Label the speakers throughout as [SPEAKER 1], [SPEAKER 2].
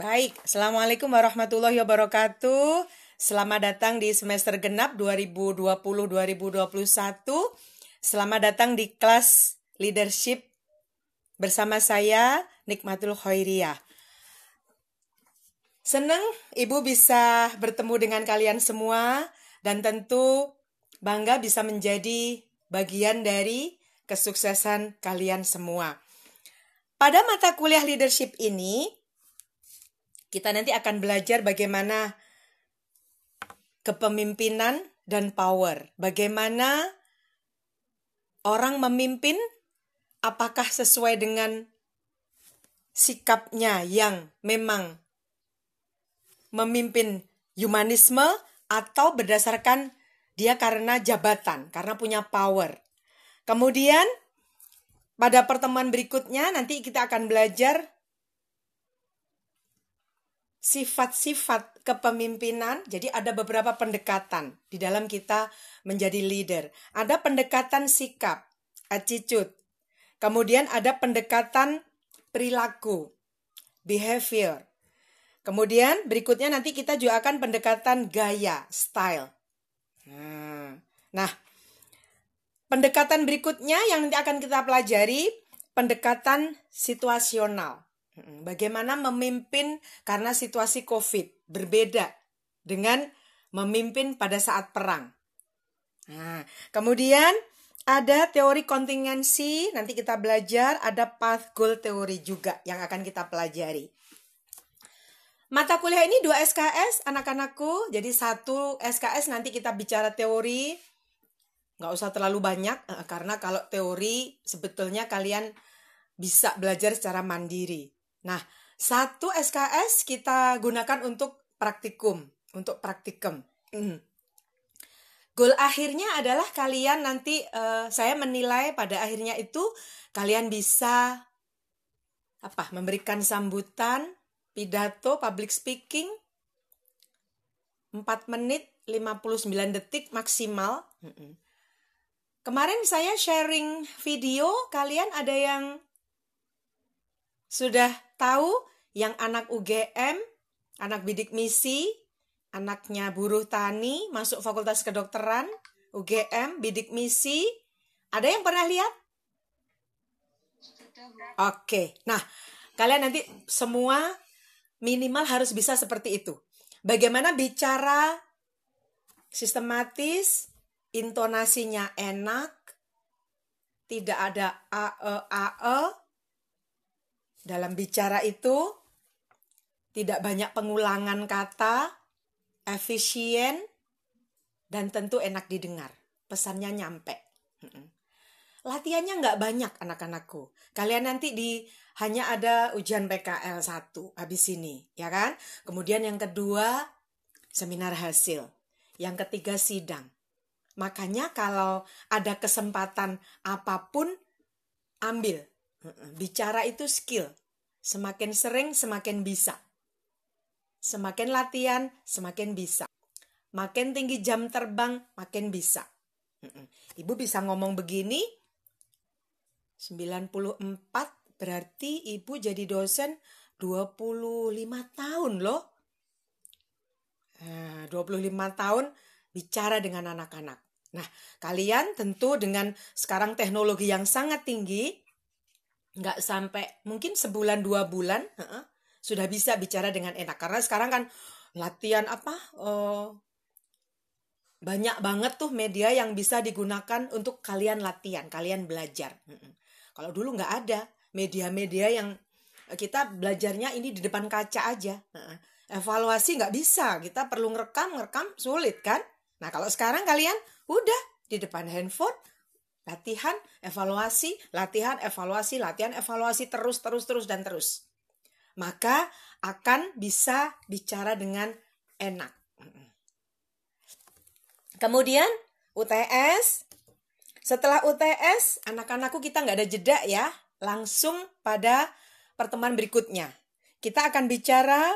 [SPEAKER 1] Baik, Assalamualaikum warahmatullahi wabarakatuh. Selamat datang di semester genap 2020-2021. Selamat datang di kelas leadership bersama saya Nikmatul Khairiyah. Senang Ibu bisa bertemu dengan kalian semua dan tentu bangga bisa menjadi bagian dari kesuksesan kalian semua. Pada mata kuliah leadership ini, kita nanti akan belajar bagaimana kepemimpinan dan power. Bagaimana orang memimpin, apakah sesuai dengan sikapnya yang memang memimpin humanisme atau berdasarkan dia karena jabatan, karena punya power. Kemudian pada pertemuan berikutnya nanti kita akan belajar sifat-sifat kepemimpinan. Jadi ada beberapa pendekatan di dalam kita menjadi leader. Ada pendekatan sikap, attitude. Kemudian ada pendekatan perilaku, behavior. Kemudian berikutnya nanti kita juga akan pendekatan gaya, style. Nah, nah pendekatan berikutnya yang nanti akan kita pelajari pendekatan situasional. Bagaimana memimpin karena situasi COVID berbeda dengan memimpin pada saat perang. Nah, kemudian ada teori kontingensi, nanti kita belajar, ada path goal teori juga yang akan kita pelajari. Mata kuliah ini dua SKS anak-anakku, jadi satu SKS nanti kita bicara teori, nggak usah terlalu banyak, eh, karena kalau teori sebetulnya kalian bisa belajar secara mandiri. Nah, satu SKS kita gunakan untuk praktikum, untuk praktikum. Mm. Goal akhirnya adalah kalian nanti uh, saya menilai pada akhirnya itu kalian bisa apa? Memberikan sambutan, pidato, public speaking 4 menit 59 detik maksimal. Mm -mm. Kemarin saya sharing video, kalian ada yang sudah tahu yang anak UGM, anak bidik misi, anaknya buruh tani, masuk fakultas kedokteran, UGM, bidik misi. Ada yang pernah lihat? Oke, nah kalian nanti semua minimal harus bisa seperti itu. Bagaimana bicara sistematis, intonasinya enak, tidak ada ae ae, dalam bicara itu tidak banyak pengulangan kata, efisien, dan tentu enak didengar. Pesannya nyampe. Latihannya nggak banyak anak-anakku. Kalian nanti di hanya ada ujian PKL 1 habis ini, ya kan? Kemudian yang kedua seminar hasil. Yang ketiga sidang. Makanya kalau ada kesempatan apa pun ambil Bicara itu skill. Semakin sering, semakin bisa. Semakin latihan, semakin bisa. Makin tinggi jam terbang, makin bisa. Ibu bisa ngomong begini, 94 berarti ibu jadi dosen 25 tahun loh. 25 nah, tahun bicara dengan anak-anak. Nah, kalian tentu dengan sekarang teknologi yang sangat tinggi, nggak sampai mungkin sebulan dua bulan uh, sudah bisa bicara dengan enak. Karena sekarang kan latihan apa uh, banyak banget tuh media yang bisa digunakan untuk kalian latihan kalian belajar. Uh, kalau dulu nggak ada media-media yang kita belajarnya ini di depan kaca aja. Uh, evaluasi nggak bisa kita perlu ngerekam ngerekam sulit kan? Nah kalau sekarang kalian udah di depan handphone latihan, evaluasi, latihan, evaluasi, latihan, evaluasi terus terus terus dan terus. Maka akan bisa bicara dengan enak. Kemudian UTS. Setelah UTS, anak-anakku kita nggak ada jeda ya. Langsung pada pertemuan berikutnya. Kita akan bicara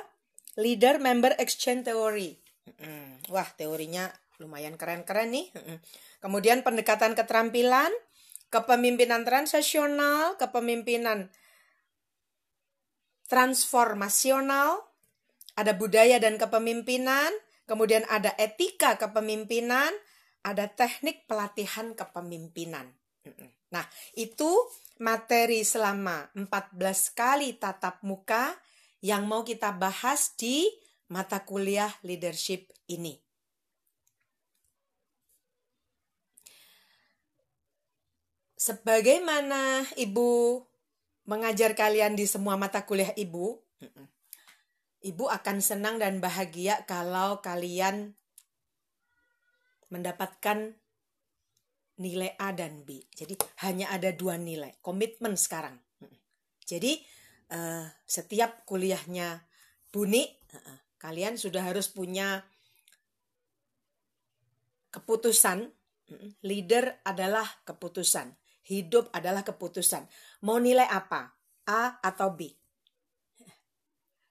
[SPEAKER 1] Leader Member Exchange Theory. Wah, teorinya lumayan keren-keren nih. Kemudian pendekatan keterampilan, kepemimpinan transaksional, kepemimpinan transformasional, ada budaya dan kepemimpinan, kemudian ada etika kepemimpinan, ada teknik pelatihan kepemimpinan. Nah, itu materi selama 14 kali tatap muka yang mau kita bahas di mata kuliah leadership ini. Sebagaimana Ibu mengajar kalian di semua mata kuliah Ibu, Ibu akan senang dan bahagia kalau kalian mendapatkan nilai A dan B. Jadi hanya ada dua nilai, komitmen sekarang. Jadi uh, setiap kuliahnya Buni, uh, kalian sudah harus punya keputusan. Leader adalah keputusan, hidup adalah keputusan. Mau nilai apa? A atau B?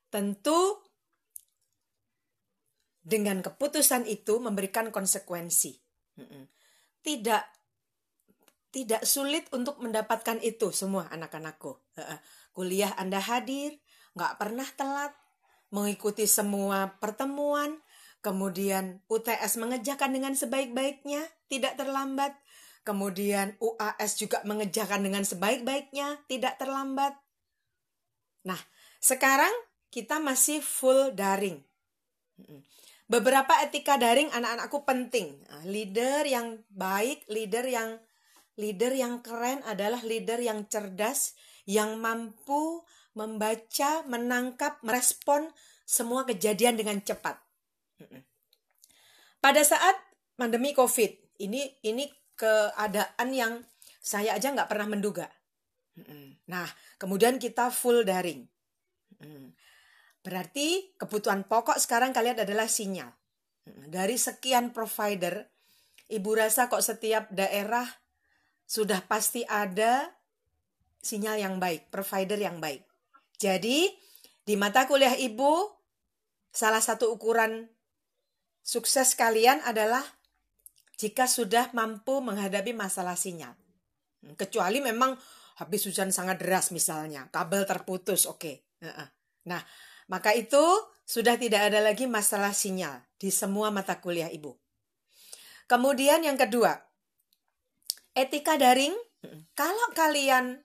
[SPEAKER 1] Tentu dengan keputusan itu memberikan konsekuensi. Tidak tidak sulit untuk mendapatkan itu semua anak-anakku. Kuliah Anda hadir, nggak pernah telat, mengikuti semua pertemuan, kemudian UTS mengejakan dengan sebaik-baiknya, tidak terlambat, kemudian UAS juga mengejakan dengan sebaik-baiknya, tidak terlambat. Nah, sekarang kita masih full daring. Beberapa etika daring anak-anakku penting. Nah, leader yang baik, leader yang leader yang keren adalah leader yang cerdas, yang mampu membaca, menangkap, merespon semua kejadian dengan cepat. Pada saat pandemi COVID, ini ini keadaan yang saya aja nggak pernah menduga. Nah, kemudian kita full daring. Berarti kebutuhan pokok sekarang kalian adalah sinyal. Dari sekian provider, Ibu rasa kok setiap daerah sudah pasti ada sinyal yang baik, provider yang baik. Jadi, di mata kuliah Ibu, salah satu ukuran sukses kalian adalah jika sudah mampu menghadapi masalah sinyal. Kecuali memang habis hujan sangat deras misalnya, kabel terputus, oke. Okay. Nah, maka itu sudah tidak ada lagi masalah sinyal di semua mata kuliah Ibu. Kemudian yang kedua, etika daring. Kalau kalian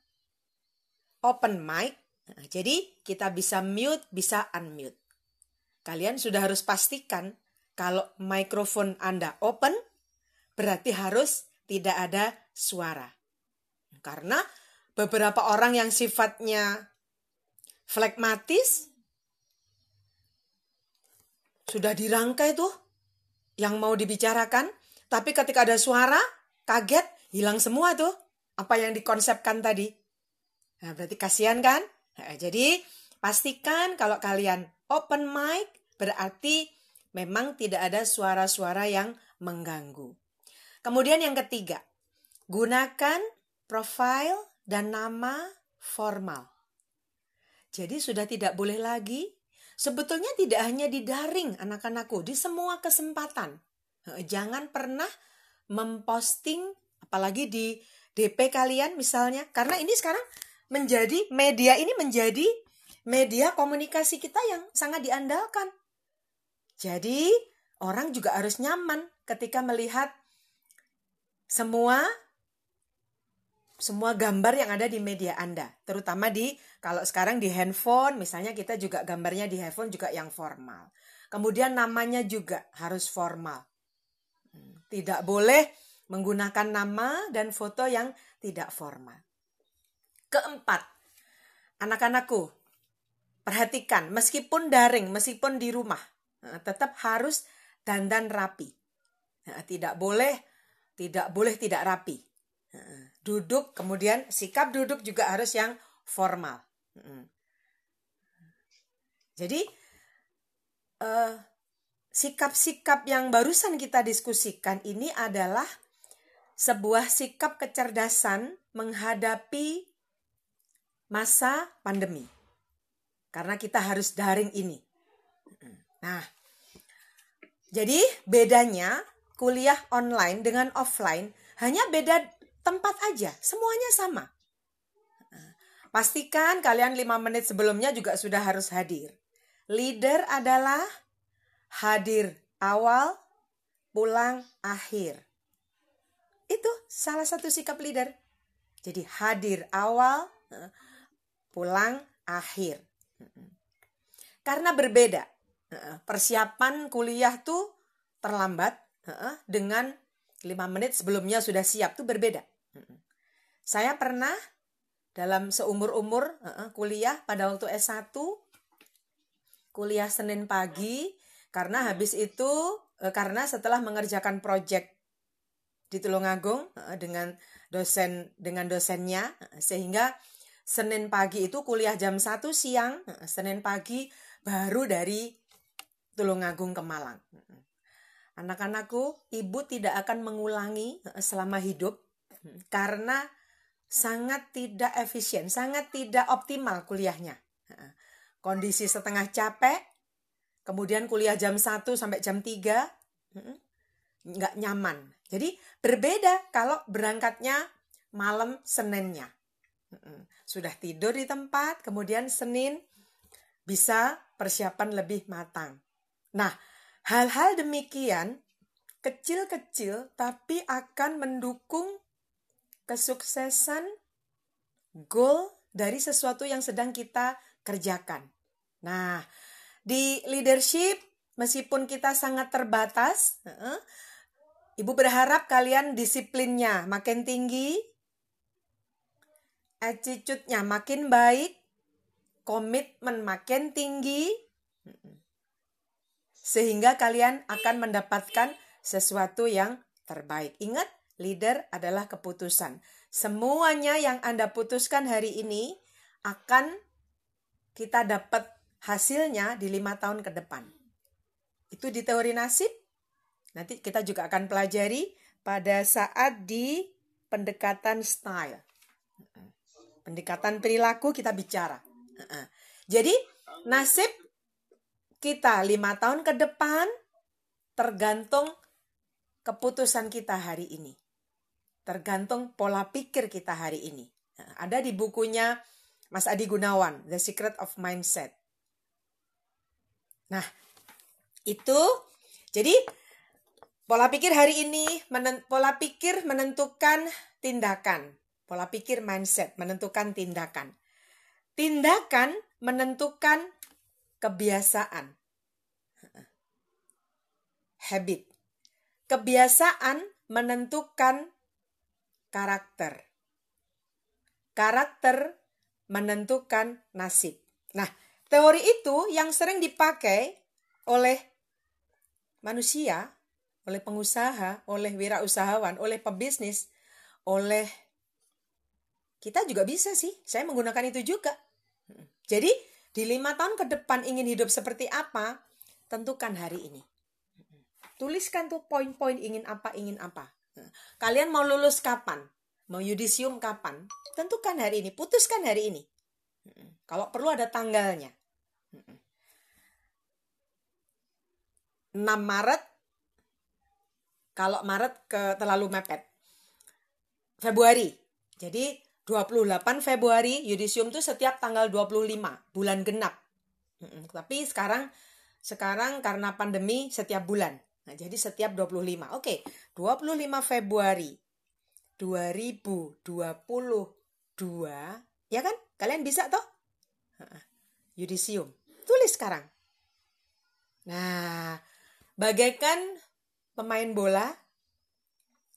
[SPEAKER 1] open mic, nah, jadi kita bisa mute, bisa unmute. Kalian sudah harus pastikan kalau mikrofon Anda open, berarti harus tidak ada suara. Karena beberapa orang yang sifatnya flekmatis sudah dirangkai tuh yang mau dibicarakan, tapi ketika ada suara, kaget, hilang semua tuh apa yang dikonsepkan tadi. Nah, berarti kasihan kan? Nah, jadi pastikan kalau kalian open mic berarti memang tidak ada suara-suara yang mengganggu. Kemudian yang ketiga, gunakan profile dan nama formal. Jadi sudah tidak boleh lagi Sebetulnya tidak hanya di daring anak-anakku, di semua kesempatan. Jangan pernah memposting apalagi di DP kalian misalnya karena ini sekarang menjadi media ini menjadi media komunikasi kita yang sangat diandalkan. Jadi orang juga harus nyaman ketika melihat semua semua gambar yang ada di media Anda, terutama di kalau sekarang di handphone, misalnya kita juga gambarnya di handphone juga yang formal. Kemudian namanya juga harus formal. Hmm, tidak boleh menggunakan nama dan foto yang tidak formal. Keempat, anak-anakku, perhatikan meskipun daring, meskipun di rumah, eh, tetap harus dandan rapi. Eh, tidak boleh, tidak boleh tidak rapi. Duduk kemudian sikap duduk juga harus yang formal. Jadi eh, sikap-sikap yang barusan kita diskusikan ini adalah sebuah sikap kecerdasan menghadapi masa pandemi. Karena kita harus daring ini. Nah jadi bedanya kuliah online dengan offline hanya beda tempat aja, semuanya sama. Pastikan kalian lima menit sebelumnya juga sudah harus hadir. Leader adalah hadir awal, pulang akhir. Itu salah satu sikap leader. Jadi hadir awal, pulang akhir. Karena berbeda. Persiapan kuliah tuh terlambat dengan lima menit sebelumnya sudah siap tuh berbeda. Saya pernah dalam seumur-umur kuliah pada waktu S1 kuliah Senin pagi karena habis itu karena setelah mengerjakan proyek di Tulungagung dengan dosen dengan dosennya sehingga Senin pagi itu kuliah jam 1 siang, Senin pagi baru dari Tulungagung ke Malang. Anak-anakku, ibu tidak akan mengulangi selama hidup karena sangat tidak efisien, sangat tidak optimal kuliahnya. Kondisi setengah capek, kemudian kuliah jam 1 sampai jam 3, nggak nyaman. Jadi berbeda kalau berangkatnya malam Seninnya. Sudah tidur di tempat, kemudian Senin bisa persiapan lebih matang. Nah, hal-hal demikian kecil-kecil tapi akan mendukung kesuksesan goal dari sesuatu yang sedang kita kerjakan. Nah, di leadership meskipun kita sangat terbatas, Ibu berharap kalian disiplinnya makin tinggi, attitude-nya makin baik, komitmen makin tinggi, sehingga kalian akan mendapatkan sesuatu yang terbaik. Ingat, leader adalah keputusan. Semuanya yang Anda putuskan hari ini akan kita dapat hasilnya di lima tahun ke depan. Itu di teori nasib, Nanti kita juga akan pelajari pada saat di pendekatan style. Pendekatan perilaku kita bicara. Jadi nasib kita lima tahun ke depan tergantung keputusan kita hari ini. Tergantung pola pikir kita hari ini. Ada di bukunya Mas Adi Gunawan, The Secret of Mindset. Nah, itu jadi Pola pikir hari ini, pola pikir menentukan tindakan. Pola pikir mindset menentukan tindakan. Tindakan menentukan kebiasaan. Habit. Kebiasaan menentukan karakter. Karakter menentukan nasib. Nah, teori itu yang sering dipakai oleh manusia oleh pengusaha, oleh wirausahawan, oleh pebisnis, oleh kita juga bisa sih. Saya menggunakan itu juga. Jadi di lima tahun ke depan ingin hidup seperti apa, tentukan hari ini. Tuliskan tuh poin-poin ingin apa, ingin apa. Kalian mau lulus kapan? Mau yudisium kapan? Tentukan hari ini, putuskan hari ini. Kalau perlu ada tanggalnya. 6 Maret kalau Maret ke terlalu mepet. Februari. Jadi 28 Februari yudisium tuh setiap tanggal 25 bulan genap. Tapi sekarang sekarang karena pandemi setiap bulan. Nah, jadi setiap 25. Oke, 25 Februari 2022 ya kan? Kalian bisa toh? Yudisium. Tulis sekarang. Nah, bagaikan pemain bola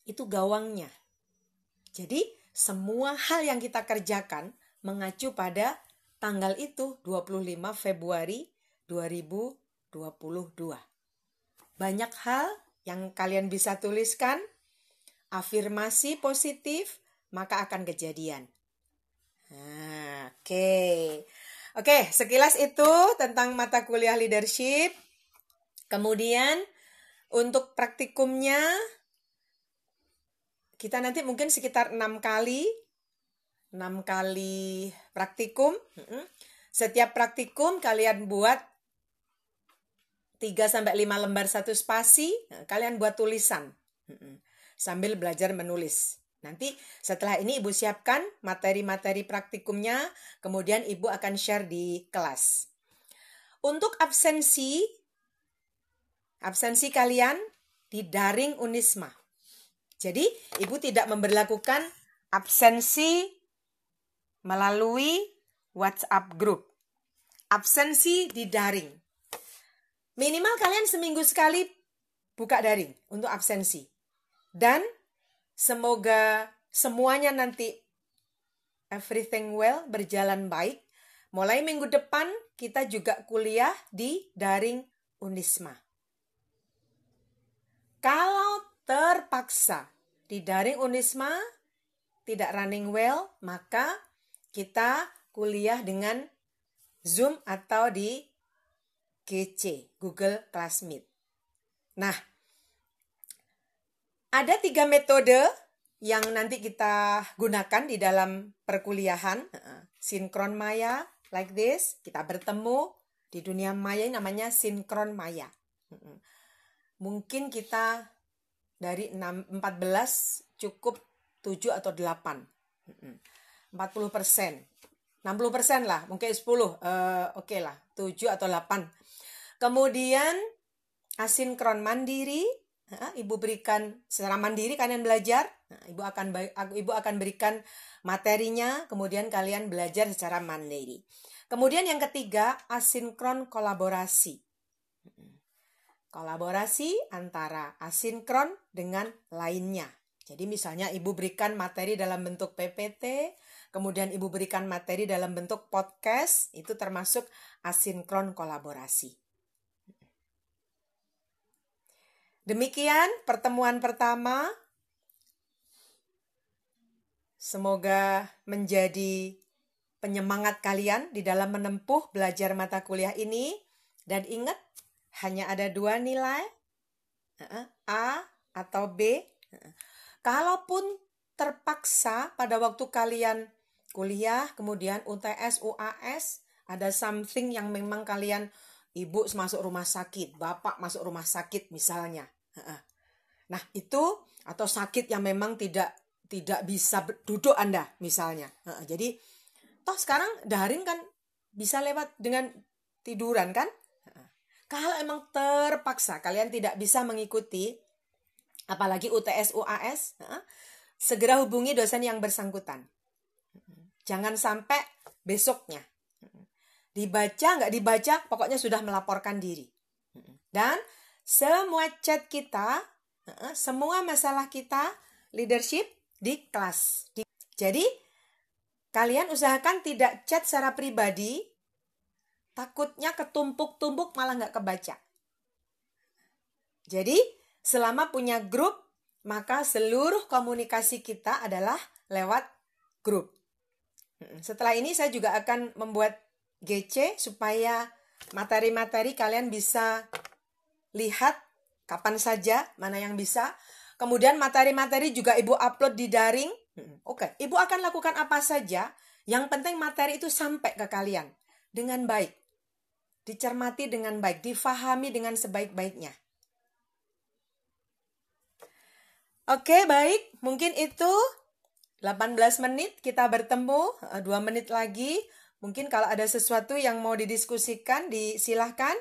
[SPEAKER 1] itu gawangnya. Jadi semua hal yang kita kerjakan mengacu pada tanggal itu 25 Februari 2022. Banyak hal yang kalian bisa tuliskan, afirmasi positif, maka akan kejadian. Nah, Oke, okay. oke, okay, sekilas itu tentang mata kuliah leadership. Kemudian untuk praktikumnya kita nanti mungkin sekitar enam kali enam kali praktikum. Setiap praktikum kalian buat 3 sampai 5 lembar satu spasi, kalian buat tulisan. Sambil belajar menulis. Nanti setelah ini Ibu siapkan materi-materi praktikumnya, kemudian Ibu akan share di kelas. Untuk absensi, absensi kalian di daring Unisma. Jadi, Ibu tidak memperlakukan absensi melalui WhatsApp group. Absensi di daring. Minimal kalian seminggu sekali buka daring untuk absensi. Dan semoga semuanya nanti everything well, berjalan baik. Mulai minggu depan kita juga kuliah di daring Unisma. Kalau terpaksa di daring Unisma tidak running well, maka kita kuliah dengan Zoom atau di GC, Google Classmeet. Nah, ada tiga metode yang nanti kita gunakan di dalam perkuliahan. Sinkron maya, like this. Kita bertemu di dunia maya namanya sinkron maya. Mungkin kita dari 6, 14 cukup 7 atau 8. 40 persen. 60 persen lah, mungkin 10. Uh, Oke okay lah, 7 atau 8. Kemudian asinkron mandiri, ibu berikan secara mandiri kalian belajar, nah, ibu akan ibu akan berikan materinya, kemudian kalian belajar secara mandiri. Kemudian yang ketiga, asinkron kolaborasi. Kolaborasi antara asinkron dengan lainnya. Jadi misalnya ibu berikan materi dalam bentuk PPT, kemudian ibu berikan materi dalam bentuk podcast, itu termasuk asinkron kolaborasi. Demikian pertemuan pertama. Semoga menjadi penyemangat kalian di dalam menempuh belajar mata kuliah ini. Dan ingat, hanya ada dua nilai, A atau B. Kalaupun terpaksa pada waktu kalian kuliah, kemudian UTS, UAS, ada something yang memang kalian ibu masuk rumah sakit, bapak masuk rumah sakit misalnya. Nah, itu atau sakit yang memang tidak tidak bisa duduk Anda misalnya. Jadi toh sekarang daring kan bisa lewat dengan tiduran kan? Kalau emang terpaksa kalian tidak bisa mengikuti apalagi UTS UAS, segera hubungi dosen yang bersangkutan. Jangan sampai besoknya. Dibaca nggak dibaca, pokoknya sudah melaporkan diri. Dan semua chat kita, semua masalah kita, leadership di kelas. Jadi, kalian usahakan tidak chat secara pribadi, takutnya ketumpuk-tumpuk malah nggak kebaca. Jadi, selama punya grup, maka seluruh komunikasi kita adalah lewat grup. Setelah ini saya juga akan membuat GC supaya materi-materi kalian bisa lihat kapan saja mana yang bisa. Kemudian materi-materi juga Ibu upload di daring. Oke, Ibu akan lakukan apa saja. Yang penting materi itu sampai ke kalian dengan baik. Dicermati dengan baik, difahami dengan sebaik-baiknya. Oke, baik. Mungkin itu 18 menit kita bertemu, 2 menit lagi. Mungkin kalau ada sesuatu yang mau didiskusikan, disilahkan.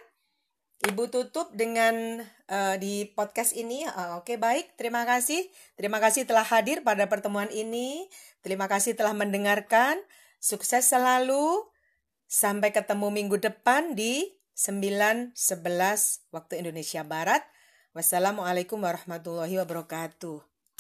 [SPEAKER 1] Ibu tutup dengan uh, di podcast ini. Uh, Oke, okay, baik. Terima kasih. Terima kasih telah hadir pada pertemuan ini. Terima kasih telah mendengarkan. Sukses selalu. Sampai ketemu minggu depan di 9.11 waktu Indonesia Barat. Wassalamualaikum warahmatullahi wabarakatuh.